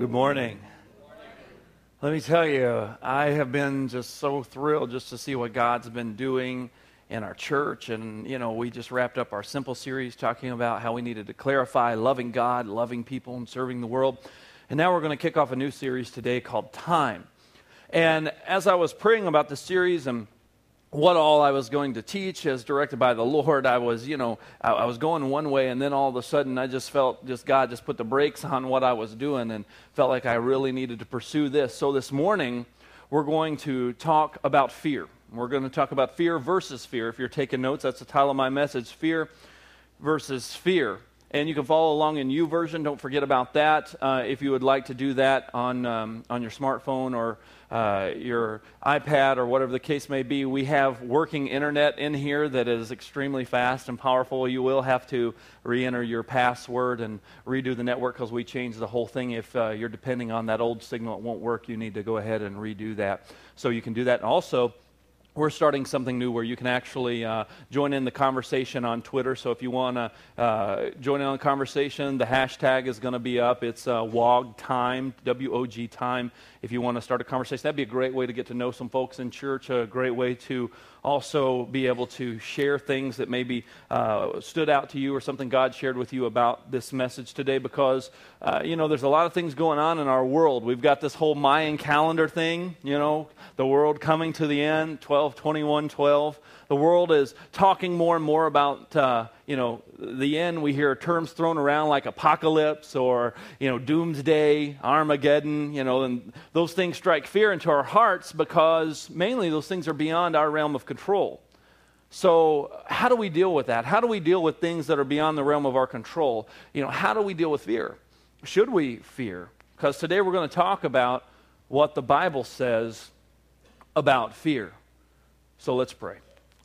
good morning. Let me tell you, I have been just so thrilled just to see what God's been doing in our church. And, you know, we just wrapped up our simple series talking about how we needed to clarify loving God, loving people, and serving the world. And now we're going to kick off a new series today called Time. And as I was praying about the series and what all I was going to teach as directed by the Lord. I was, you know, I, I, was going one way, and then all of a sudden I just felt just God just put the brakes on what I was doing and felt like I really needed to pursue this. So this morning, we're going to talk about fear. We're going to talk about fear versus fear. If you're taking notes, that's the title of my message Fear versus Fear. And you can follow along in U YouVersion. Don't forget about that. Uh, if you would like to do that on, um, on your smartphone or uh, your iPad or whatever the case may be, we have working internet in here that is extremely fast and powerful. You will have to re enter your password and redo the network because we changed the whole thing. If uh, you're depending on that old signal, it won't work. You need to go ahead and redo that. So you can do that. And also, we're starting something new where you can actually uh, join in the conversation on Twitter. So if you want to uh, join in on the conversation, the hashtag is going to be up. It's uh, WOG Time, W O G Time. If you want to start a conversation, that'd be a great way to get to know some folks in church, a great way to also be able to share things that maybe uh, stood out to you or something God shared with you about this message today because, uh, you know, there's a lot of things going on in our world. We've got this whole Mayan calendar thing, you know, the world coming to the end, 12, 21, 12 the world is talking more and more about, uh, you know, the end. We hear terms thrown around like apocalypse or, you know, doomsday, Armageddon, you know, and those things strike fear into our hearts because mainly those things are beyond our realm of control. So, how do we deal with that? How do we deal with things that are beyond the realm of our control? You know, how do we deal with fear? Should we fear? Because today we're going to talk about what the Bible says about fear. So let's pray.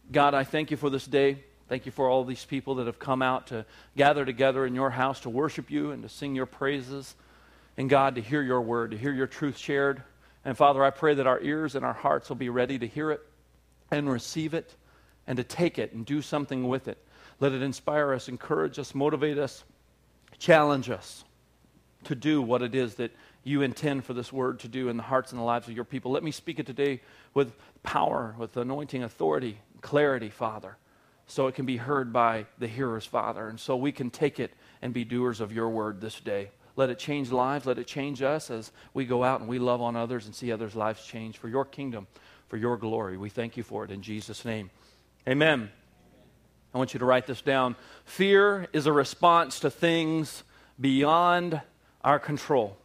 God, I thank you for this day. Thank you for all these people that have come out to gather together in your house to worship you and to sing your praises. And God, to hear your word, to hear your truth shared. And Father, I pray that our ears and our hearts will be ready to hear it and receive it and to take it and do something with it. Let it inspire us, encourage us, motivate us, challenge us to do what it is that you intend for this word to do in the hearts and the lives of your people. Let me speak it today with power, with anointing, authority, clarity, Father, so it can be heard by the hearers, Father. And so we can take it and be doers of your word this day. Let it change lives. Let it change us as we go out and we love on others and see others' lives change for your kingdom, for your glory. We thank you for it in Jesus' name. Amen. I want you to write this down. Fear is a response to things beyond our control.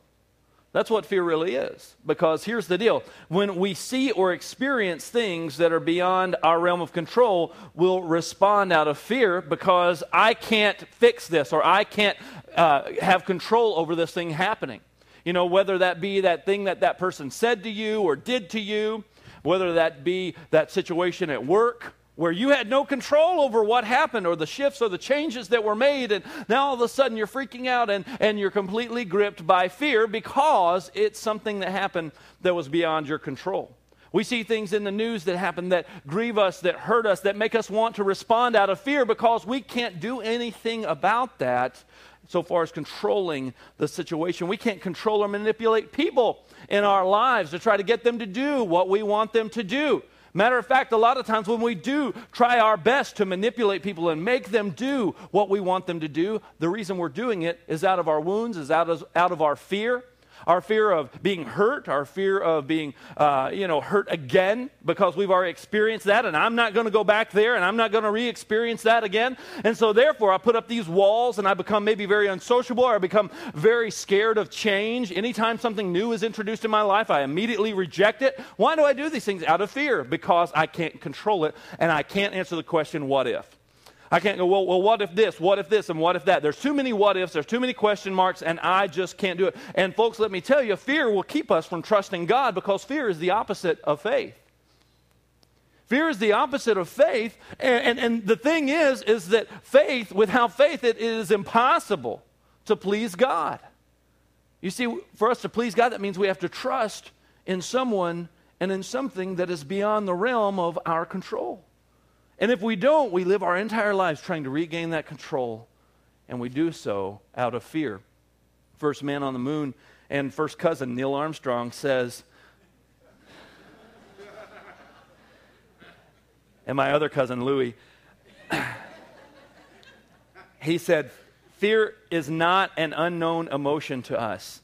That's what fear really is. Because here's the deal when we see or experience things that are beyond our realm of control, we'll respond out of fear because I can't fix this or I can't uh, have control over this thing happening. You know, whether that be that thing that that person said to you or did to you, whether that be that situation at work where you had no control over what happened or the shifts or the changes that were made, and now all of a sudden you're freaking out and, and you're completely gripped by fear because it's something that happened that was beyond your control. We see things in the news that happen that grieve us, that hurt us, that make us want to respond out of fear because we can't do anything about that so far as controlling the situation. We can't control or manipulate people in our lives to try to get them to do what we want them to do. Matter of fact, a lot of times when we do try our best to manipulate people and make them do what we want them to do, the reason we're doing it is out of our wounds, is out of, out of our fear, our fear of being hurt, our fear of being, uh, you know, hurt again because we've already experienced that, and I'm not going to go back there, and I'm not going to re-experience that again. And so, therefore, I put up these walls, and I become maybe very unsociable, or I become very scared of change. Anytime something new is introduced in my life, I immediately reject it. Why do I do these things? Out of fear, because I can't control it, and I can't answer the question, "What if?" I can't go, well, well, what if this, what if this, and what if that? There's too many what ifs, there's too many question marks, and I just can't do it. And folks, let me tell you, fear will keep us from trusting God because fear is the opposite of faith. Fear is the opposite of faith. And, and, and the thing is, is that faith, without faith, it is impossible to please God. You see, for us to please God, that means we have to trust in someone and in something that is beyond the realm of our control. And if we don't, we live our entire lives trying to regain that control, and we do so out of fear. First man on the moon And first cousin Neil Armstrong says, and my other cousin Louis, he said, Fear is not an unknown emotion to us.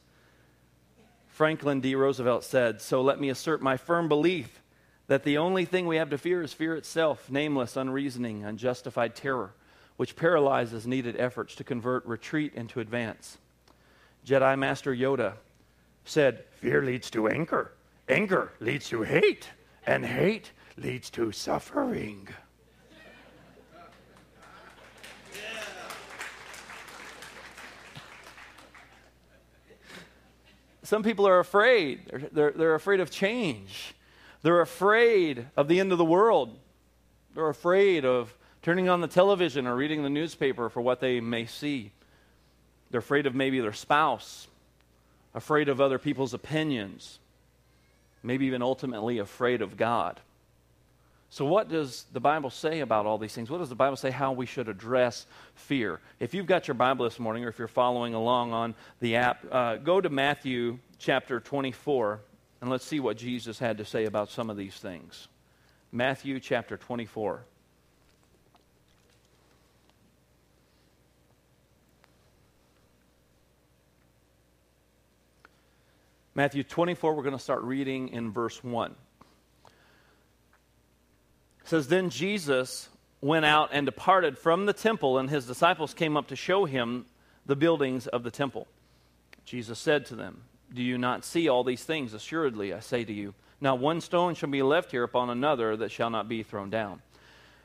Franklin D. Roosevelt said, So let me assert my firm belief that the only thing we have to fear is fear itself, nameless, unreasoning, unjustified terror, which paralyzes needed efforts to convert retreat into advance. Jedi Master Yoda said, Fear leads to anger, anger leads to hate, and hate leads to suffering. Some people are afraid. They're, they're, they're, afraid of change. They're afraid of the end of the world. They're afraid of turning on the television or reading the newspaper for what they may see. They're afraid of maybe their spouse, afraid of other people's opinions, maybe even ultimately afraid of God. So, what does the Bible say about all these things? What does the Bible say how we should address fear? If you've got your Bible this morning, or if you're following along on the app, uh, go to Matthew chapter 24, and let's see what Jesus had to say about some of these things. Matthew chapter 24. Matthew 24, we're going to start reading in verse 1. It says, Then Jesus went out and departed from the temple, and his disciples came up to show him the buildings of the temple. Jesus said to them, Do you not see all these things? Assuredly, I say to you, not one stone shall be left here upon another that shall not be thrown down.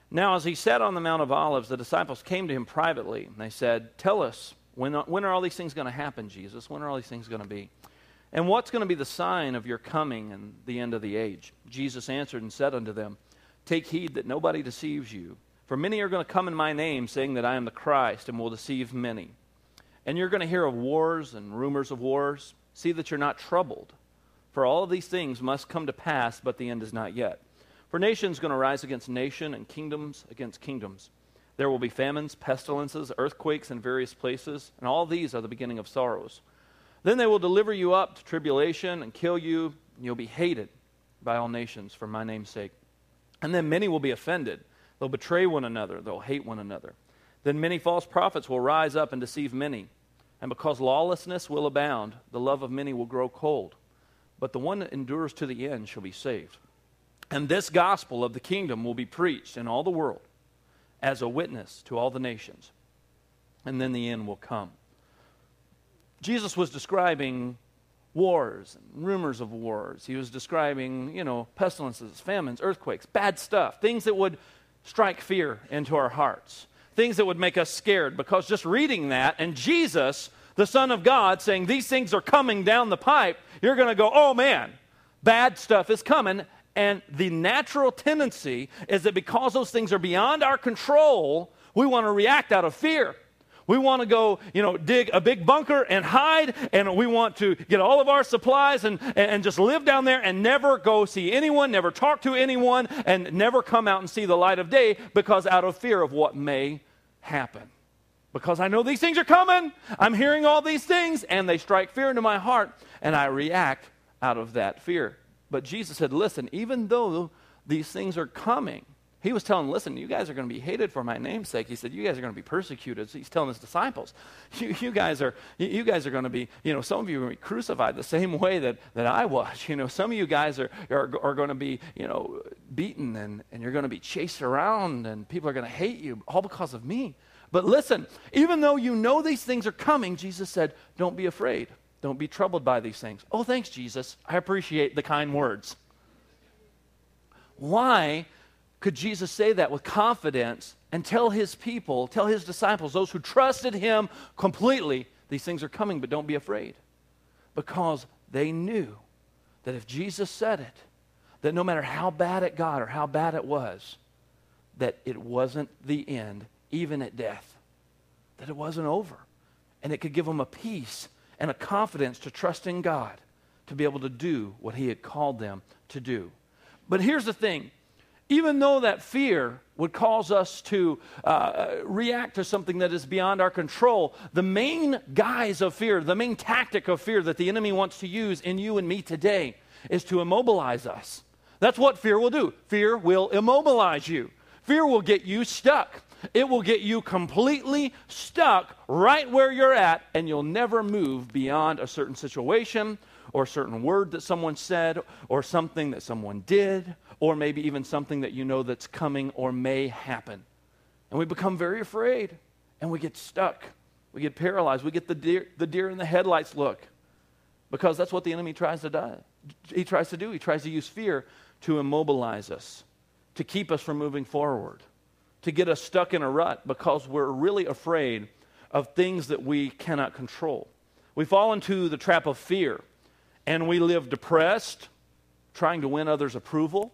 Now, as he sat on the Mount of Olives, the disciples came to him privately, and they said, Tell us, when, when are all these things going to happen, Jesus? When are all these things going to be? And what's going to be the sign of your coming and the end of the age? Jesus answered and said unto them, Take heed that nobody deceives you. For many are going to come in my name, saying that I am the Christ, and will deceive many. And you're going to hear of wars and rumors of wars. See that you're not troubled. For all of these things must come to pass, but the end is not yet. For nations going to rise against nation, and kingdoms against kingdoms. There will be famines, pestilences, earthquakes in various places, and all these are the beginning of sorrows. Then they will deliver you up to tribulation and kill you, and you'll be hated by all nations for my name's sake. And then many will be offended. They'll betray one another. They'll hate one another. Then many false prophets will rise up and deceive many. And because lawlessness will abound, the love of many will grow cold. But the one that endures to the end shall be saved. And this gospel of the kingdom will be preached in all the world as a witness to all the nations. And then the end will come. Jesus was describing wars and rumors of wars. He was describing, you know, pestilences, famines, earthquakes, bad stuff, things that would strike fear into our hearts, things that would make us scared. Because just reading that and Jesus, the Son of God, saying these things are coming down the pipe, you're going to go, oh man, bad stuff is coming. And the natural tendency is that because those things are beyond our control, we want to react out of fear. We want to go, you know, dig a big bunker and hide, and we want to get all of our supplies and, and just live down there and never go see anyone, never talk to anyone, and never come out and see the light of day because out of fear of what may happen. Because I know these things are coming, I'm hearing all these things, and they strike fear into my heart, and I react out of that fear. But Jesus said, Listen, even though these things are coming, he was telling, listen, you guys are going to be hated for my name's sake. He said, you guys are going to be persecuted. So he's telling his disciples, you, you, guys are, you guys are going to be, you know, some of you are going to be crucified the same way that, that I was. You know, some of you guys are, are, are going to be, you know, beaten and, and you're going to be chased around and people are going to hate you all because of me. But listen, even though you know these things are coming, Jesus said, don't be afraid. Don't be troubled by these things. Oh, thanks, Jesus. I appreciate the kind words. Why? Could Jesus say that with confidence and tell his people, tell his disciples, those who trusted him completely, these things are coming, but don't be afraid? Because they knew that if Jesus said it, that no matter how bad it got or how bad it was, that it wasn't the end, even at death, that it wasn't over. And it could give them a peace and a confidence to trust in God to be able to do what he had called them to do. But here's the thing even though that fear would cause us to uh, react to something that is beyond our control, the main guise of fear, the main tactic of fear that the enemy wants to use in you and me today is to immobilize us. That's what fear will do. Fear will immobilize you, fear will get you stuck. It will get you completely stuck right where you're at, and you'll never move beyond a certain situation or a certain word that someone said or something that someone did or maybe even something that you know that's coming or may happen. And we become very afraid and we get stuck. We get paralyzed. We get the deer, the deer in the headlights look because that's what the enemy tries to do. He tries to do. He tries to use fear to immobilize us, to keep us from moving forward, to get us stuck in a rut because we're really afraid of things that we cannot control. We fall into the trap of fear and we live depressed, trying to win others' approval.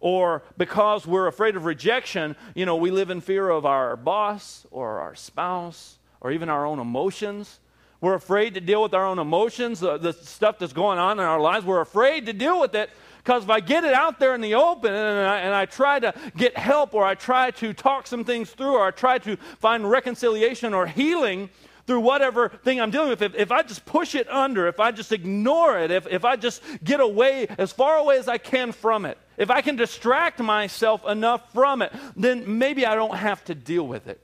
Or because we're afraid of rejection, you know, we live in fear of our boss or our spouse or even our own emotions. We're afraid to deal with our own emotions, the, the stuff that's going on in our lives. We're afraid to deal with it because if I get it out there in the open and I, and I, try to get help or I try to talk some things through or I try to find reconciliation or healing, through whatever thing I'm dealing with, if, if I just push it under, if I just ignore it, if, if I just get away as far away as I can from it, if I can distract myself enough from it, then maybe I don't have to deal with it.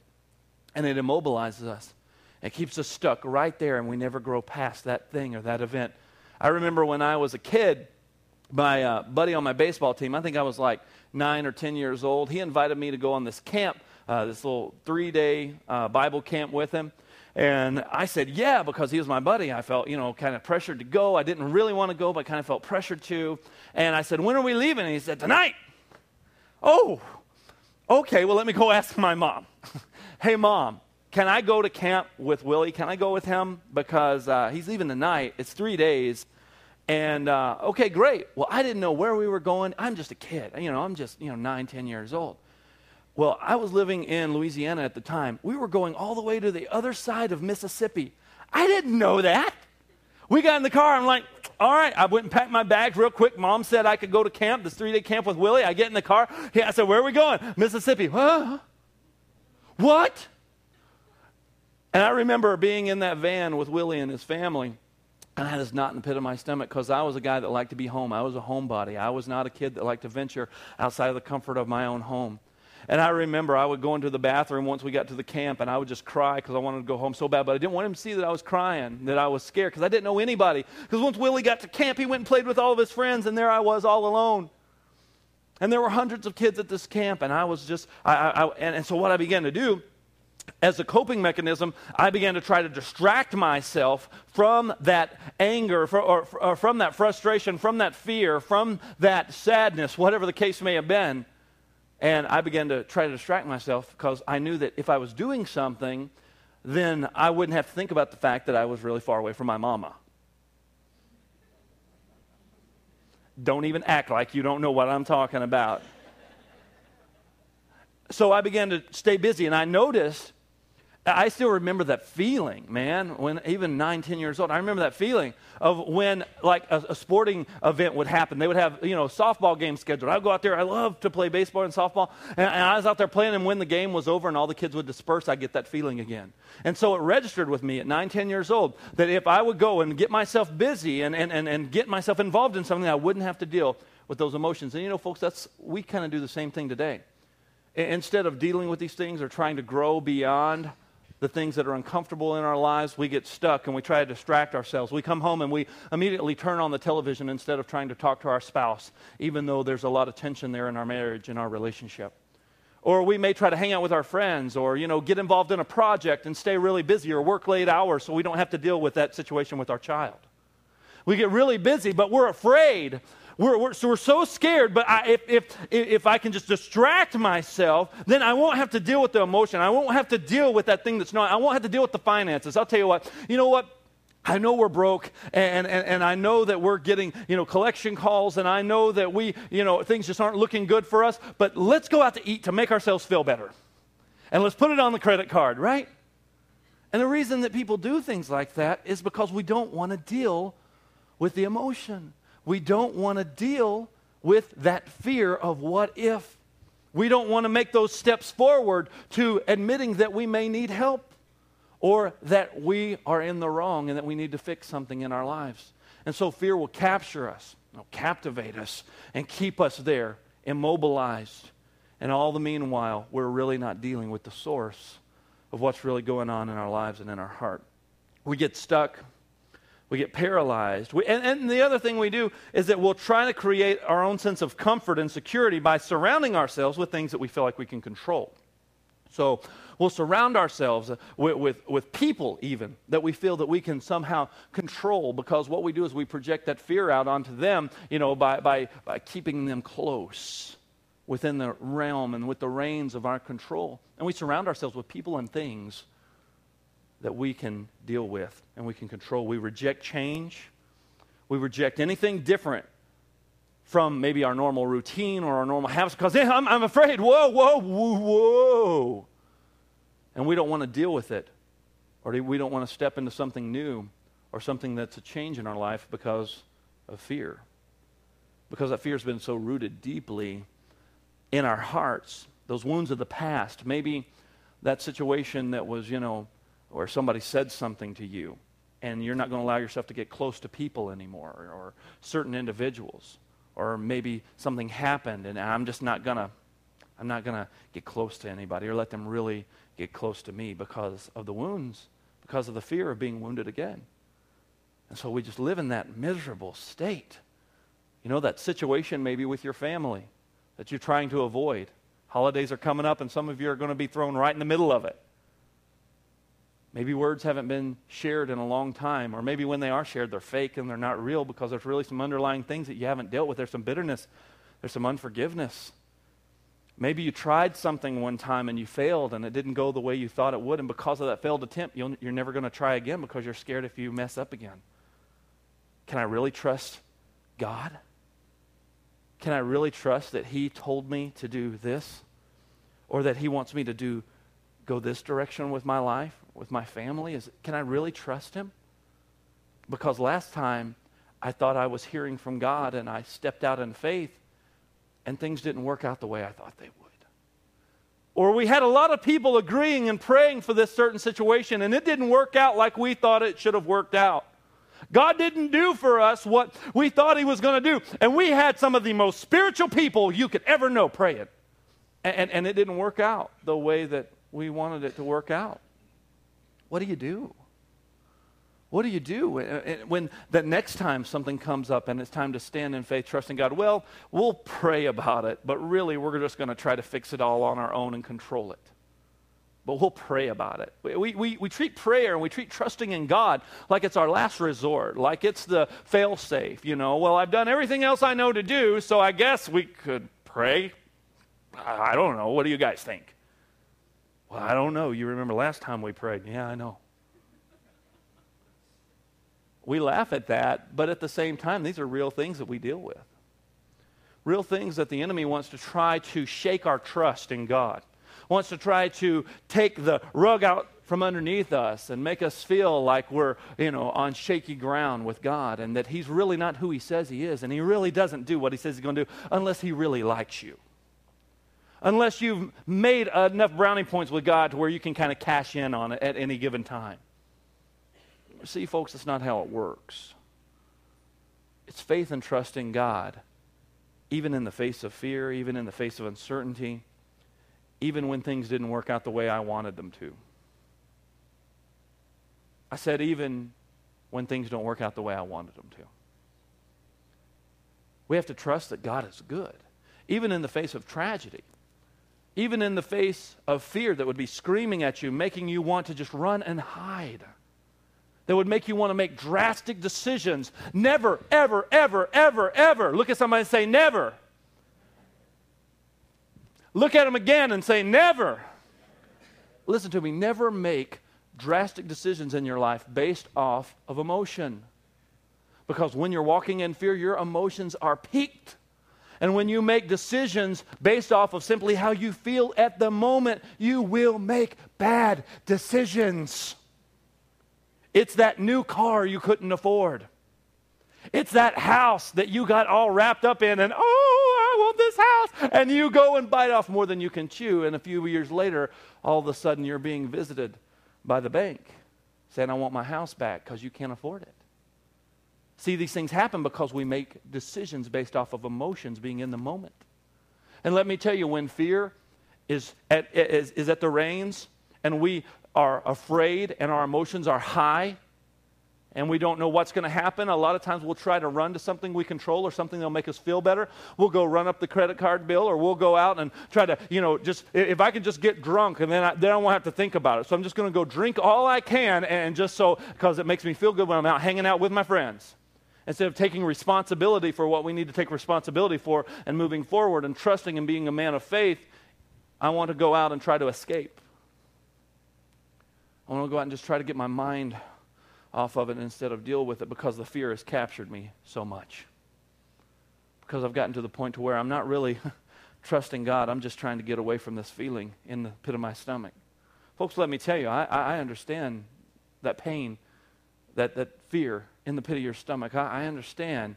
And it immobilizes us. It keeps us stuck right there, and we never grow past that thing or that event. I remember when I was a kid, my uh, buddy on my baseball team, I think I was like nine or 10 years old, he invited me to go on this camp, uh, this little three day uh, Bible camp with him. And I said, yeah, because he was my buddy. I felt, you know, kind of pressured to go. I didn't really want to go, but I kind of felt pressured to. And I said, when are we leaving? And he said, tonight. Oh, okay, well, let me go ask my mom. hey, mom, can I go to camp with Willie? Can I go with him? Because uh, he's leaving tonight. It's three days. And uh, okay, great. Well, I didn't know where we were going. I'm just a kid. You know, I'm just, you know, nine, ten years old. Well, I was living in Louisiana at the time. We were going all the way to the other side of Mississippi. I didn't know that. We got in the car. I'm like, all right. I went and packed my bags real quick. Mom said I could go to camp, this three day camp with Willie. I get in the car. I said, where are we going? Mississippi. Huh? What? And I remember being in that van with Willie and his family. And I had this knot in the pit of my stomach because I was a guy that liked to be home. I was a homebody. I was not a kid that liked to venture outside of the comfort of my own home. And I remember I would go into the bathroom once we got to the camp and I would just cry because I wanted to go home so bad. But I didn't want him to see that I was crying, that I was scared because I didn't know anybody. Because once Willie got to camp, he went and played with all of his friends, and there I was all alone. And there were hundreds of kids at this camp, and I was just, I, I, and, and so what I began to do as a coping mechanism, I began to try to distract myself from that anger, or, or, from that frustration, from that fear, from that sadness, whatever the case may have been. And I began to try to distract myself because I knew that if I was doing something, then I wouldn't have to think about the fact that I was really far away from my mama. Don't even act like you don't know what I'm talking about. So I began to stay busy, and I noticed I still remember that feeling, man, when even nine, ten years old. I remember that feeling of when, like, a, a, sporting event would happen. They would have, you know, softball games scheduled. I'd go out there. I love to play baseball and softball. And, and, I was out there playing, and when the game was over and all the kids would disperse, I'd get that feeling again. And so it registered with me at nine, ten years old that if I would go and get myself busy and, and, and, and get myself involved in something, I wouldn't have to deal with those emotions. And, you know, folks, that's, we kind of do the same thing today. Instead of dealing with these things or trying to grow beyond the things that are uncomfortable in our lives, we get stuck and we try to distract ourselves. We come home and we immediately turn on the television instead of trying to talk to our spouse, even though there's a lot of tension there in our marriage in our relationship. Or we may try to hang out with our friends or, you know, get involved in a project and stay really busy or work late hours so we don't have to deal with that situation with our child. We get really busy, but we're afraid we're, we're, so we're so scared, but I, if, if, if I can just distract myself, then I won't have to deal with the emotion. I won't have to deal with that thing that's not, I won't have to deal with the finances. I'll tell you what, you know what? I know we're broke and, and, and I know that we're getting, you know, collection calls and I know that we, you know, things just aren't looking good for us, but let's go out to eat to make ourselves feel better. And let's put it on the credit card, right? And the reason that people do things like that is because we don't want to deal with the emotion. We don't want to deal with that fear of what if. We don't want to make those steps forward to admitting that we may need help or that we are in the wrong and that we need to fix something in our lives. And so fear will capture us, captivate us, and keep us there, immobilized. And all the meanwhile, we're really not dealing with the source of what's really going on in our lives and in our heart. We get stuck. We get paralyzed. We, and, and the other thing we do is that we'll try to create our own sense of comfort and security by surrounding ourselves with things that we feel like we can control. So we'll surround ourselves with, with, with, people, even, that we feel that we can somehow control because what we do is we project that fear out onto them, you know, by, by, by keeping them close within the realm and with the reins of our control. And we surround ourselves with people and things that we can deal with and we can control. We reject change. We reject anything different from maybe our normal routine or our normal habits because I'm, I'm afraid. Whoa, whoa, whoa, whoa. And we don't want to deal with it or we don't want to step into something new or something that's a change in our life because of fear. Because that fear has been so rooted deeply in our hearts, those wounds of the past. Maybe that situation that was, you know, where somebody said something to you and you're not going to allow yourself to get close to people anymore or, or certain individuals or maybe something happened and I'm just not going to I'm not going to get close to anybody or let them really get close to me because of the wounds, because of the fear of being wounded again. And so we just live in that miserable state. You know, that situation maybe with your family that you're trying to avoid. Holidays are coming up, and some of you are going to be thrown right in the middle of it. Maybe words haven't been shared in a long time, or maybe when they are shared, they're fake and they're not real because there's really some underlying things that you haven't dealt with. There's some bitterness, there's some unforgiveness. Maybe you tried something one time and you failed and it didn't go the way you thought it would, and because of that failed attempt, you are never going to try again because you're scared if you mess up again. Can I really trust God? Can I really trust that He told me to do this? Or that He wants me to do go this direction with my life, with my family? Is, can I really trust Him? Because last time I thought I was hearing from God and I stepped out in faith and things didn't work out the way I thought they would. Or we had a lot of people agreeing and praying for this certain situation and it didn't work out like we thought it should have worked out. God didn't do for us what we thought He was going to do. And we had some of the most spiritual people you could ever know praying. And, and, and, it didn't work out the way that we wanted it to work out. What do you do? What do you do uh, when the next time something comes up and it's time to stand in faith, trusting God? Well, we'll pray about it, but really we're just going to try to fix it all on our own and control it but we'll pray about it. We, we, we treat prayer and we treat trusting in God like it's our last resort, like it's the fail safe. You know, well, I've done everything else I know to do, so I guess we could pray. I don't know. What do you guys think? Well, I don't know. You remember last time we prayed? Yeah, I know. We laugh at that, but at the same time, these are real things that we deal with. Real things that the enemy wants to try to shake our trust in God wants to try to take the rug out from underneath us and make us feel like we're, you know, on shaky ground with God and that He's really not who He says He is and He really doesn't do what He says He's going to do unless He really likes you. Unless you've made enough brownie points with God to where you can kind of cash in on it at any given time. See, folks, that's not how it works. It's faith and trust in God, even in the face of fear, even in the face of uncertainty even when things didn't work out the way I wanted them to. I said, even when things don't work out the way I wanted them to. We have to trust that God is good, even in the face of tragedy, even in the face of fear that would be screaming at you, making you want to just run and hide, that would make you want to make drastic decisions. Never, ever, ever, ever, ever. Look at somebody and say, never Look at them again and say, Never. Listen to me, never make drastic decisions in your life based off of emotion. Because when you're walking in fear, your emotions are peaked. And when you make decisions based off of simply how you feel at the moment, you will make bad decisions. It's that new car you couldn't afford. It's that house that you got all wrapped up in, and oh, I want this house. and you go and bite off more than you can chew. And a few years later, all of a sudden you're being visited by the bank saying, I want my house back because you can't afford it. See, these things happen because we make decisions based off of emotions being in the moment. And let me tell you, when fear is at, is, is at the reins and we are afraid and our emotions are high, and we don't know what's going to happen. A lot of times we'll try to run to something we control or something that'll make us feel better. We'll go run up the credit card bill or we'll go out and try to, you know, just, if I can just get drunk and then I, then I won't have to think about it. So I'm just going to go drink all I can and just so, because it makes me feel good when I'm out hanging out with my friends. Instead of taking responsibility for what we need to take responsibility for and moving forward and trusting and being a man of faith, I want to go out and try to escape. I want to go out and just try to get my mind off of it instead of deal with it because the fear has captured me so much. Because I've gotten to the point to where I'm not really trusting God. I'm just trying to get away from this feeling in the pit of my stomach. Folks, let me tell you, I, I understand that pain, that, that fear in the pit of your stomach. I, I understand.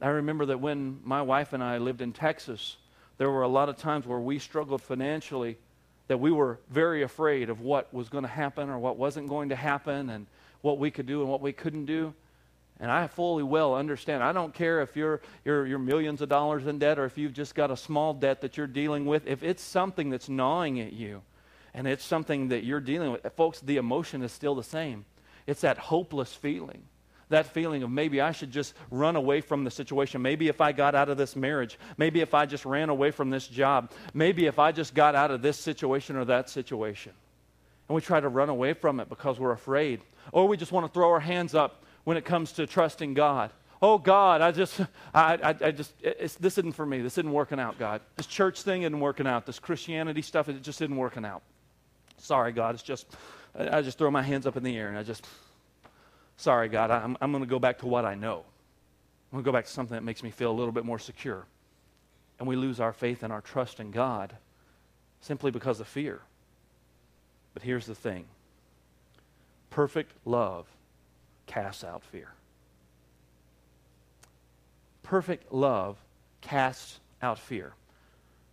I remember that when my wife and I lived in Texas, there were a lot of times where we struggled financially, that we were very afraid of what was going to happen or what wasn't going to happen. And what we could do and what we couldn't do. And I fully well understand. I don't care if you're, you're, you're millions of dollars in debt or if you've just got a small debt that you're dealing with. If it's something that's gnawing at you and it's something that you're dealing with, folks, the emotion is still the same. It's that hopeless feeling. That feeling of maybe I should just run away from the situation. Maybe if I got out of this marriage. Maybe if I just ran away from this job. Maybe if I just got out of this situation or that situation. And we try to run away from it because we're afraid. Or we just want to throw our hands up when it comes to trusting God. Oh, God, I just, I, I, I just, this isn't for me. This isn't working out, God. This church thing isn't working out. This Christianity stuff, it just isn't working out. Sorry, God. It's just, I just throw my hands up in the air and I just, sorry, God. I'm, I'm going to go back to what I know. I'm going to go back to something that makes me feel a little bit more secure. And we lose our faith and our trust in God simply because of fear. But here's the thing perfect love casts out fear. Perfect love casts out fear.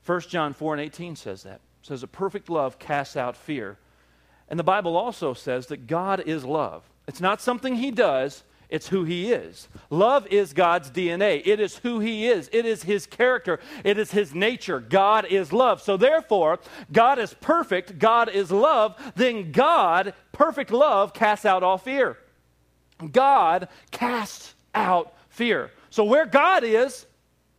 1 John 4 and 18 says that. It says a perfect love casts out fear. And the Bible also says that God is love. It's not something he does, it's who he is. Love is God's DNA. It is who he is. It is his character. It is his nature. God is love. So therefore, God is perfect. God is love. Then God, perfect love, casts out all fear. God casts out fear. So where God is,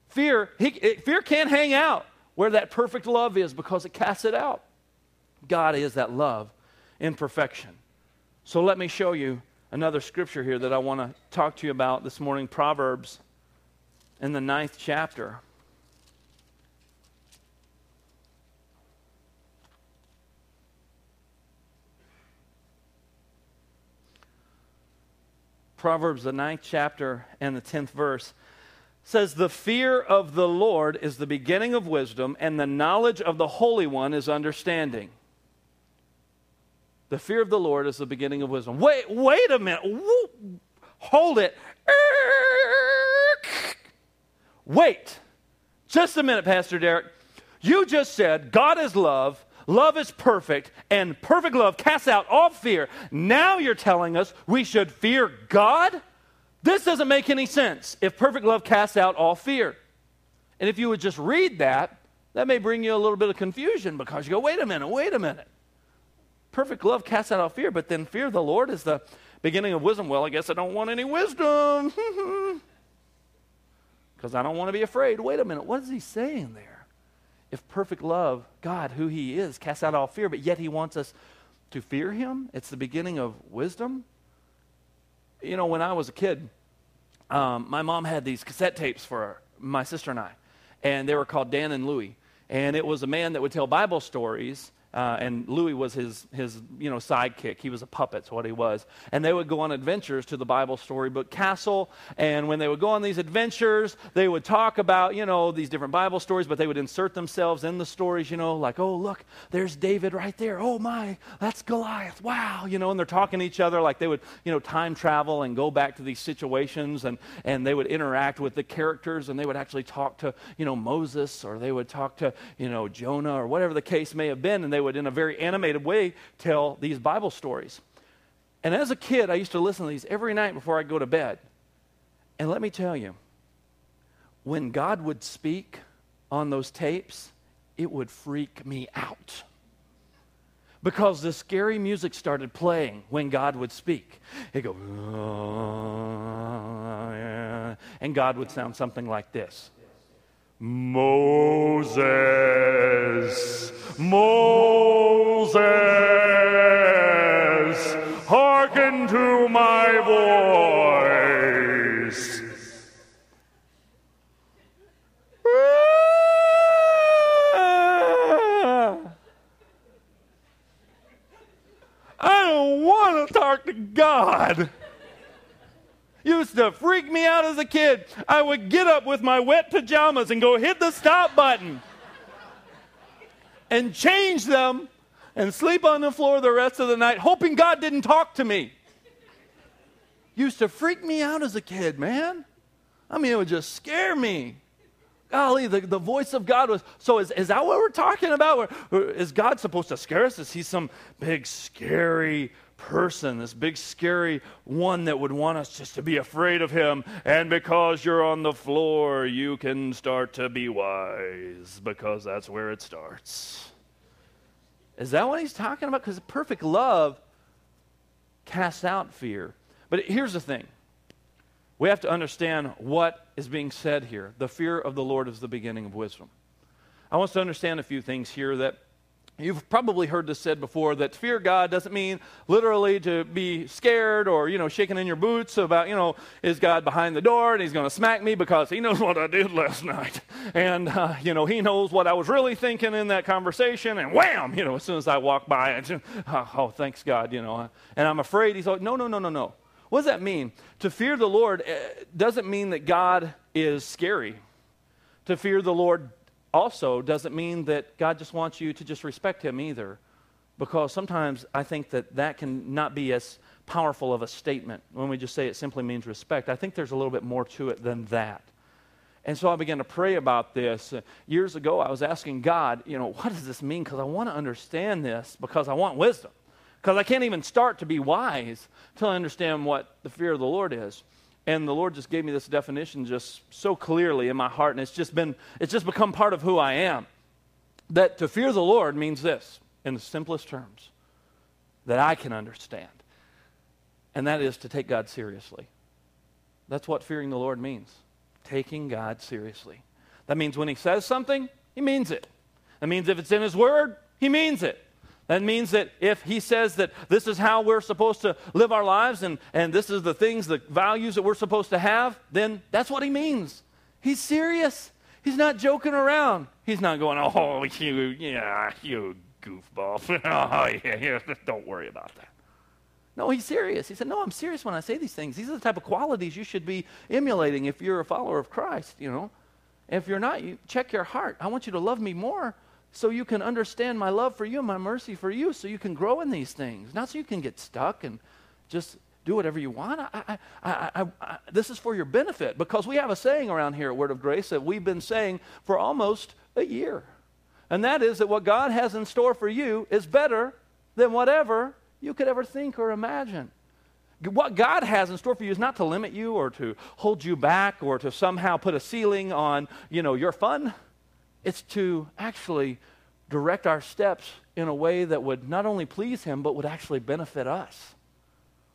fear, he, eh, fear can't hang out where that perfect love is because it casts it out. God is that love in perfection. So let me show you another scripture here that I want to talk to you about this morning Proverbs in the ninth chapter. Proverbs, the ninth chapter and the tenth verse says, The fear of the Lord is the beginning of wisdom, and the knowledge of the Holy One is understanding. The fear of the Lord is the beginning of wisdom. Wait, wait a minute. Hold it. Wait. Just a minute, Pastor Derek. You just said God is love, love is perfect, and perfect love casts out all fear. Now you're telling us we should fear God? This doesn't make any sense if perfect love casts out all fear. And if you would just read that, that may bring you a little bit of confusion because you go, wait a minute, wait a minute perfect love casts out all fear, but then fear of the Lord is the beginning of wisdom. Well, I guess I don't want any wisdom. Because I don't want to be afraid. Wait a minute, what is he saying there? If perfect love, God, who he is, casts out all fear, but yet he wants us to fear him, it's the beginning of wisdom. You know, when I was a kid, um, my mom had these cassette tapes for my sister and I, and they were called Dan and Louie. And it was a man that would tell Bible stories uh, and Louis was his, his you know, sidekick. He was a puppet, what he was. And they would go on adventures to the Bible Storybook Castle. And when they would go on these adventures, they would talk about, you know, these different Bible stories, but they would insert themselves in the stories, you know, like, oh, look, there's David right there. Oh, my, that's Goliath. Wow. You know, and they're talking to each other like they would, you know, time travel and go back to these situations and, and they would interact with the characters and they would actually talk to, you know, Moses or they would talk to, you know, Jonah or whatever the case may have been. And they would, in a very animated way, tell these Bible stories. And as a kid, I used to listen to these every night before I go to bed. And let me tell you, when God would speak on those tapes, it would freak me out. Because the scary music started playing when God would speak. He'd go, ah, and God would sound something like this Moses, kid. I would get up with my wet pajamas and go hit the stop button and change them and sleep on the floor the rest of the night, hoping God didn't talk to me. Used to freak me out as a kid, man. I mean, it would just scare me. Golly, the, the voice of God was. So, is, is that what we're talking about? Is God supposed to scare us? Is he some big, scary person, this big, scary one that would want us just to be afraid of him. And because you're on the floor, you can start to be wise, because that's where it starts. Is that what he's talking about? Because perfect love casts out fear. But here's the thing we have to understand what is being said here. The fear of the Lord is the beginning of wisdom. I want us to understand a few things here that You've probably heard this said before that fear God doesn't mean literally to be scared or, you know, shaking in your boots about, you know, is God behind the door and he's going to smack me because he knows what I did last night. And, uh, you know, he knows what I was really thinking in that conversation and wham, you know, as soon as I walk by, and, oh, oh, thanks God, you know. And I'm afraid he's like, no, no, no, no, no. What does that mean? To fear the Lord eh, doesn't mean that God is scary. To fear the Lord also doesn't mean that God just wants you to just respect Him either. Because sometimes I think that that can not be as powerful of a statement when we just say it simply means respect. I think there's a little bit more to it than that. And so I began to pray about this. Years ago, I was asking God, you know, what does this mean? Because I want to understand this because I want wisdom. Because I can't even start to be wise until I understand what the fear of the Lord is. And the Lord just gave me this definition just so clearly in my heart, and it's just been, it's just become part of who I am. That to fear the Lord means this, in the simplest terms, that I can understand. And that is to take God seriously. That's what fearing the Lord means. Taking God seriously. That means when He says something, He means it. That means if it's in His Word, He means it. That means that if he says that this is how we're supposed to live our lives and, and this is the things, the values that we're supposed to have, then that's what he means. He's serious. He's not joking around. He's not going, oh, you, yeah, you goofball. oh, yeah, yeah, don't worry about that. No, he's serious. He said, no, I'm serious when I say these things. These are the type of qualities you should be emulating if you're a follower of Christ, you know. If you're not, you check your heart. I want you to love me more so you can understand my love for you and my mercy for you, so you can grow in these things, not so you can get stuck and just do whatever you want. I, I, I, this is for your benefit because we have a saying around here at Word of Grace that we've been saying for almost a year. And that is that what God has in store for you is better than whatever you could ever think or imagine. What God has in store for you is not to limit you or to hold you back or to somehow put a ceiling on, you know, your fun. It's to actually direct our steps in a way that would not only please Him, but would actually benefit us.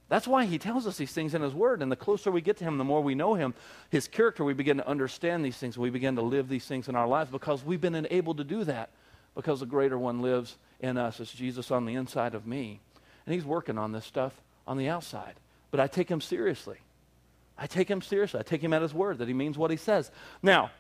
That's why He tells us these things in His Word. And the closer we get to Him, the more we know Him, His character, we begin to understand these things. We begin to live these things in our lives because we've been enabled to do that because the greater one lives in us. It's Jesus on the inside of me. And He's working on this stuff on the outside. But I take Him seriously. I take Him seriously. I take Him at His Word that He means what He says. Now,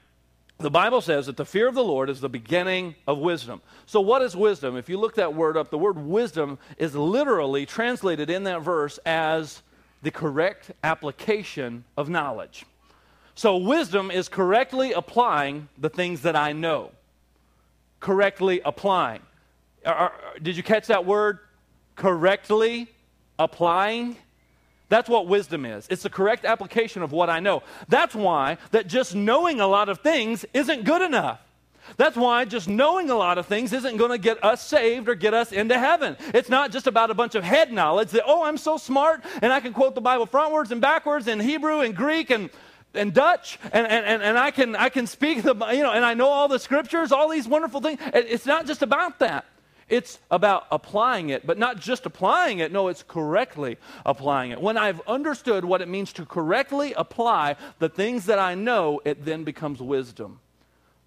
the Bible says that the fear of the Lord is the beginning of wisdom. So, what is wisdom? If you look that word up, the word wisdom is literally translated in that verse as the correct application of knowledge. So, wisdom is correctly applying the things that I know. Correctly applying. Did you catch that word? Correctly applying? That's what wisdom is. It's the correct application of what I know. That's why that just knowing a lot of things isn't good enough. That's why just knowing a lot of things isn't going to get us saved or get us into heaven. It's not just about a bunch of head knowledge that, oh, I'm so smart and I can quote the Bible frontwards and backwards in Hebrew and Greek and, and Dutch and, and, and I, can, I can speak the, you know, and I know all the scriptures, all these wonderful things. It's not just about that. It's about applying it, but not just applying it. No, it's correctly applying it. When I've understood what it means to correctly apply the things that I know, it then becomes wisdom.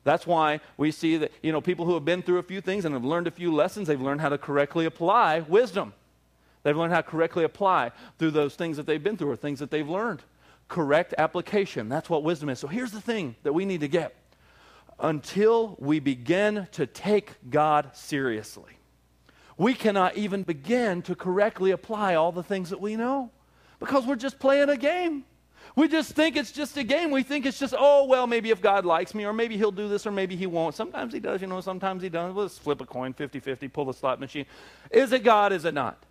That's why we see that, you know, people who have been through a few things and have learned a few lessons, they've learned how to correctly apply wisdom. They've learned how to correctly apply through those things that they've been through or things that they've learned. Correct application. That's what wisdom is. So here's the thing that we need to get until we begin to take God seriously. We cannot even begin to correctly apply all the things that we know because we're just playing a game. We just think it's just a game. We think it's just, oh, well, maybe if God likes me, or maybe he'll do this, or maybe he won't. Sometimes he does, you know, sometimes he doesn't. Let's flip a coin 50 50, pull the slot machine. Is it God? Is it not?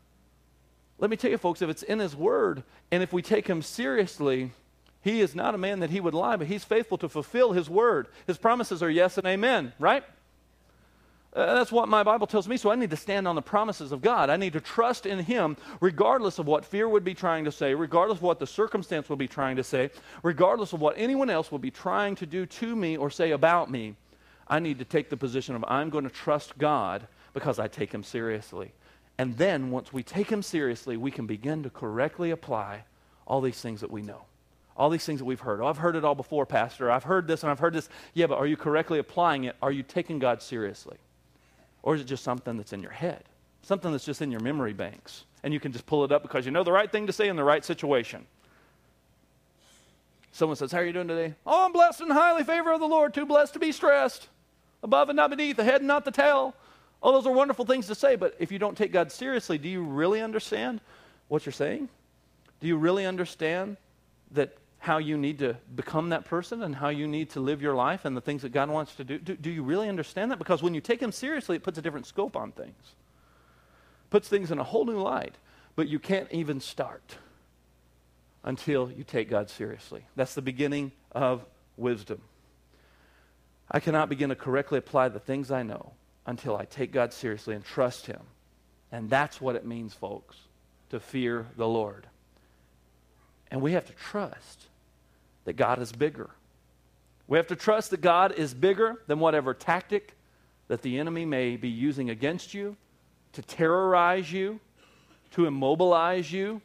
Let me tell you, folks, if it's in his word, and if we take him seriously, he is not a man that he would lie, but he's faithful to fulfill his word. His promises are yes and amen, right? Uh, that's what my Bible tells me. So I need to stand on the promises of God. I need to trust in Him, regardless of what fear would be trying to say, regardless of what the circumstance would be trying to say, regardless of what anyone else would be trying to do to me or say about me. I need to take the position of I'm going to trust God because I take Him seriously. And then once we take Him seriously, we can begin to correctly apply all these things that we know all these things that we've heard. Oh, I've heard it all before, Pastor. I've heard this and I've heard this. Yeah, but are you correctly applying it? Are you taking God seriously? Or is it just something that's in your head? Something that's just in your memory banks. And you can just pull it up because you know the right thing to say in the right situation. Someone says, How are you doing today? Oh, I'm blessed and highly favored of the Lord, too blessed to be stressed. Above and not beneath, the head and not the tail. All those are wonderful things to say, but if you don't take God seriously, do you really understand what you're saying? Do you really understand that how you need to become that person and how you need to live your life and the things that God wants to do. Do, do you really understand that? Because when you take Him seriously, it puts a different scope on things, puts things in a whole new light. But you can't even start until you take God seriously. That's the beginning of wisdom. I cannot begin to correctly apply the things I know until I take God seriously and trust Him. And that's what it means, folks, to fear the Lord. And we have to trust that God is bigger. We have to trust that God is bigger than whatever tactic that the enemy may be using against you to terrorize you, to immobilize you.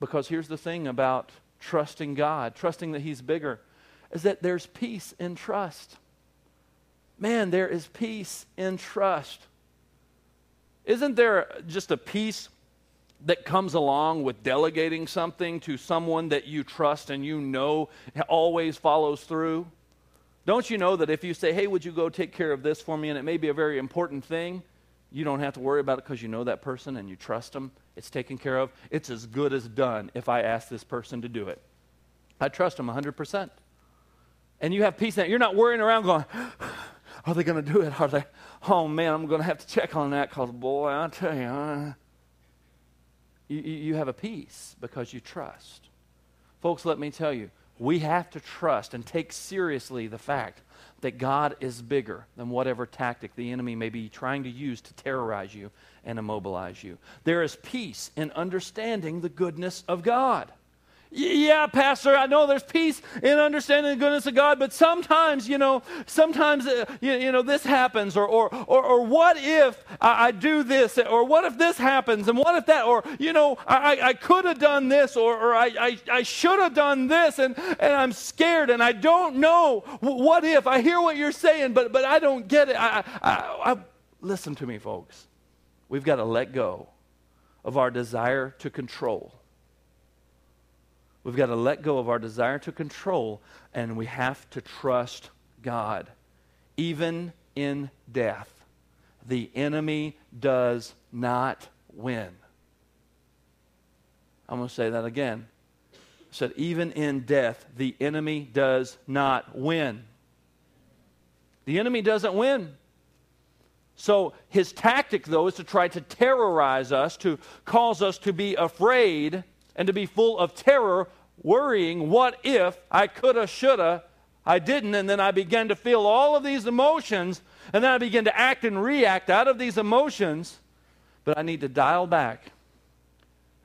Because here's the thing about trusting God, trusting that He's bigger, is that there's peace in trust. Man, there is peace in trust. Isn't there just a peace that comes along with delegating something to someone that you trust and you know always follows through? Don't you know that if you say, hey, would you go take care of this for me, and it may be a very important thing, you don't have to worry about it because you know that person and you trust them. It's taken care of. It's as good as done if I ask this person to do it. I trust them 100%. And you have peace in that. You're not worrying around going, are they going to do it? Are they? Oh, man, I'm going to have to check on that because, boy, I tell you, uh, you, you have a peace because you trust. Folks, let me tell you, we have to trust and take seriously the fact that God is bigger than whatever tactic the enemy may be trying to use to terrorize you and immobilize you. There is peace in understanding the goodness of God. Yeah, Pastor, I know there's peace in understanding the goodness of God, but sometimes, you know, sometimes, uh, you, you, know, this happens, or, or, or, or what if I, I, do this, or what if this happens, and what if that, or, you know, I, I could have done this, or, or I, I, I should have done this, and, and I'm scared, and I don't know what if. I hear what you're saying, but, but I don't get it. I, I, I listen to me, folks. We've got to let go of our desire to control We've got to let go of our desire to control, and we have to trust God. Even in death, the enemy does not win. I'm going to say that again. I said, even in death, the enemy does not win. The enemy doesn't win. So his tactic, though, is to try to terrorize us, to cause us to be afraid and to be full of terror, worrying, what if I coulda, shoulda, I didn't, and then I began to feel all of these emotions, and then I began to act and react out of these emotions. But I need to dial back,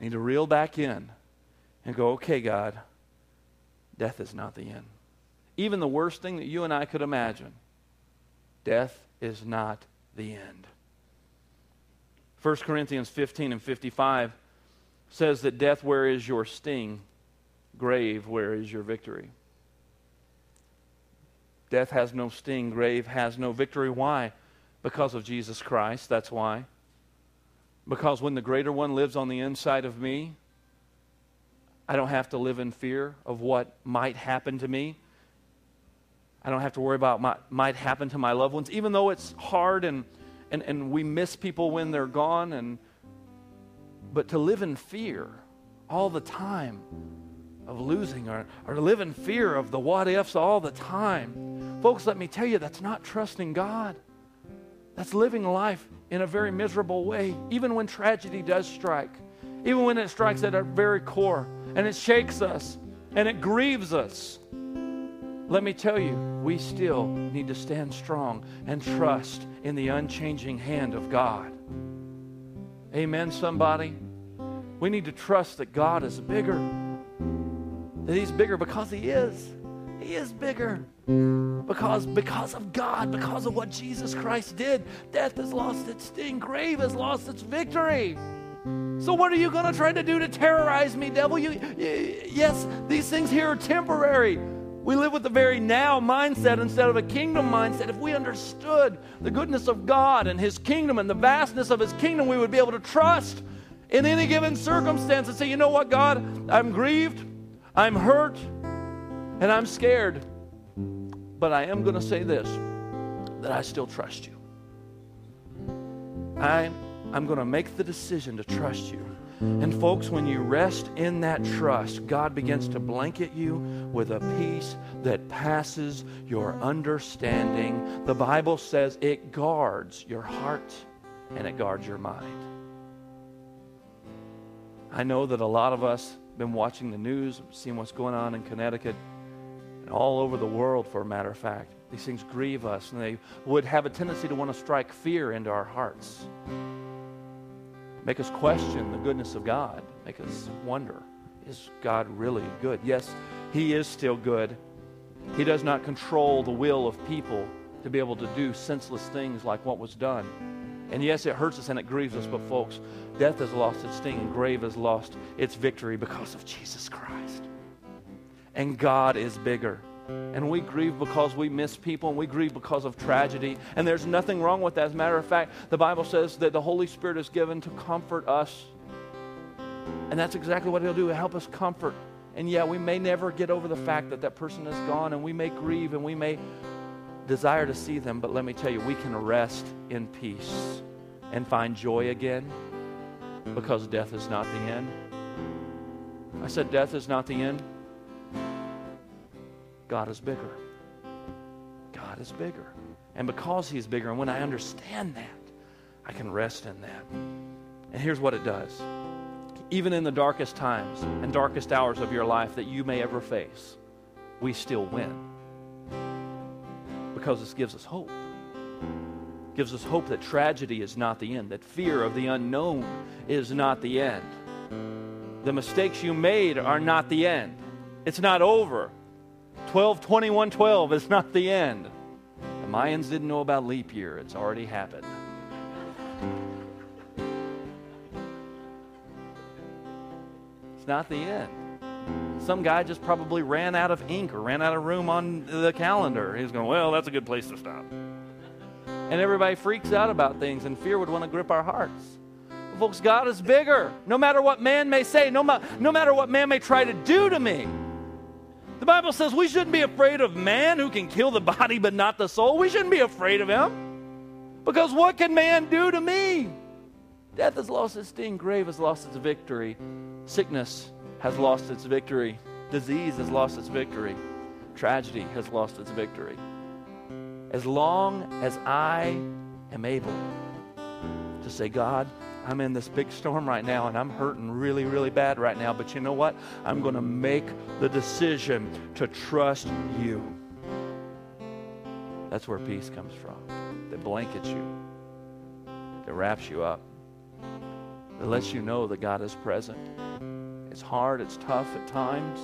I need to reel back in and go, okay, God, death is not the end. Even the worst thing that you and I could imagine, death is not the end. 1 Corinthians 15 and 55 says that death, where is your sting? Grave, where is your victory? Death has no sting, grave has no victory. Why? Because of Jesus Christ. That's why. Because when the greater one lives on the inside of me, I don't have to live in fear of what might happen to me. I don't have to worry about what might happen to my loved ones, even though it's hard and, and, and we miss people when they're gone. And, but to live in fear all the time of losing or, or to live in fear of the what ifs all the time. Folks, let me tell you, that's not trusting God. That's living life in a very miserable way, even when tragedy does strike, even when it strikes at our very core and it shakes us and it grieves us. Let me tell you, we still need to stand strong and trust in the unchanging hand of God. Amen, somebody? We need to trust that God is bigger that he's bigger because he is. He is bigger. Because, because of God, because of what Jesus Christ did, death has lost its sting, grave has lost its victory. So, what are you going to try to do to terrorize me, devil? You, you, yes, these things here are temporary. We live with a very now mindset instead of a kingdom mindset. If we understood the goodness of God and His kingdom and the vastness of His kingdom, we would be able to trust in any given circumstance and say, you know what, God, I'm grieved. I'm hurt and I'm scared. But I am going to say this that I still trust you. I'm, I'm going to make the decision to trust you. And, folks, when you rest in that trust, God begins to blanket you with a peace that passes your understanding. The Bible says it guards your heart and it guards your mind. I know that a lot of us have been watching the news, seeing what's going on in Connecticut and all over the world, for a matter of fact. These things grieve us, and they would have a tendency to want to strike fear into our hearts, make us question the goodness of God, make us wonder is God really good? Yes, He is still good. He does not control the will of people to be able to do senseless things like what was done. And yes, it hurts us and it grieves us, but mm. folks, death has lost its sting and grave has lost its victory because of Jesus Christ. And God is bigger. And we grieve because we miss people and we grieve because of tragedy. And there's nothing wrong with that. As a matter of fact, the Bible says that the Holy Spirit is given to comfort us. And that's exactly what He'll do. He'll help us comfort. And yeah, we may never get over the fact that that person is gone and we may grieve and we may desire to see them, but let me tell you, we can rest in peace and find joy again because death is not the end. I said, Death is not the end. God is bigger. God is bigger. And because He's bigger, and when I understand that, I can rest in that. And here's what it does even in the darkest times and darkest hours of your life that you may ever face, we still win because this gives us hope. Gives us hope that tragedy is not the end, that fear of the unknown is not the end. The mistakes you made are not the end. It's not over. 12 21 12 is not the end. The Mayans didn't know about leap year, it's already happened. It's not the end. Some guy just probably ran out of ink or ran out of room on the calendar. He's going, well, that's a good place to stop. And everybody freaks out about things, and fear would want to grip our hearts. folks, God is bigger. No matter what man may say, no, ma- no matter what man may try to do to me. The Bible says we shouldn't be afraid of man who can kill the body but not the soul. We shouldn't be afraid of him. Because what can man do to me? Death has lost its sting, grave has lost its victory, sickness has lost its victory, disease has lost its victory, tragedy has lost its victory. As long as I am able to say, God, I'm in this big storm right now and I'm hurting really, really bad right now, but you know what? I'm going to make the decision to trust you. That's where peace comes from. That blankets you, that wraps you up, that lets you know that God is present. It's hard, it's tough at times.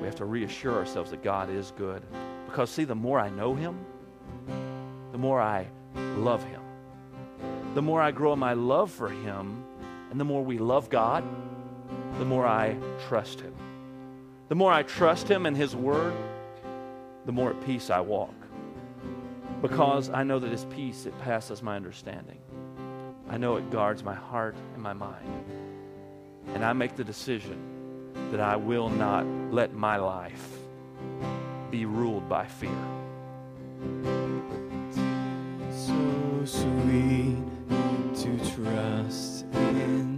We have to reassure ourselves that God is good. Because, see, the more I know Him, the more I love Him. The more I grow in my love for Him, and the more we love God, the more I trust Him. The more I trust Him and His Word, the more at peace I walk. Because I know that His peace, it passes my understanding. I know it guards my heart and my mind. And I make the decision that I will not let my life be ruled by fear. So sweet to trust in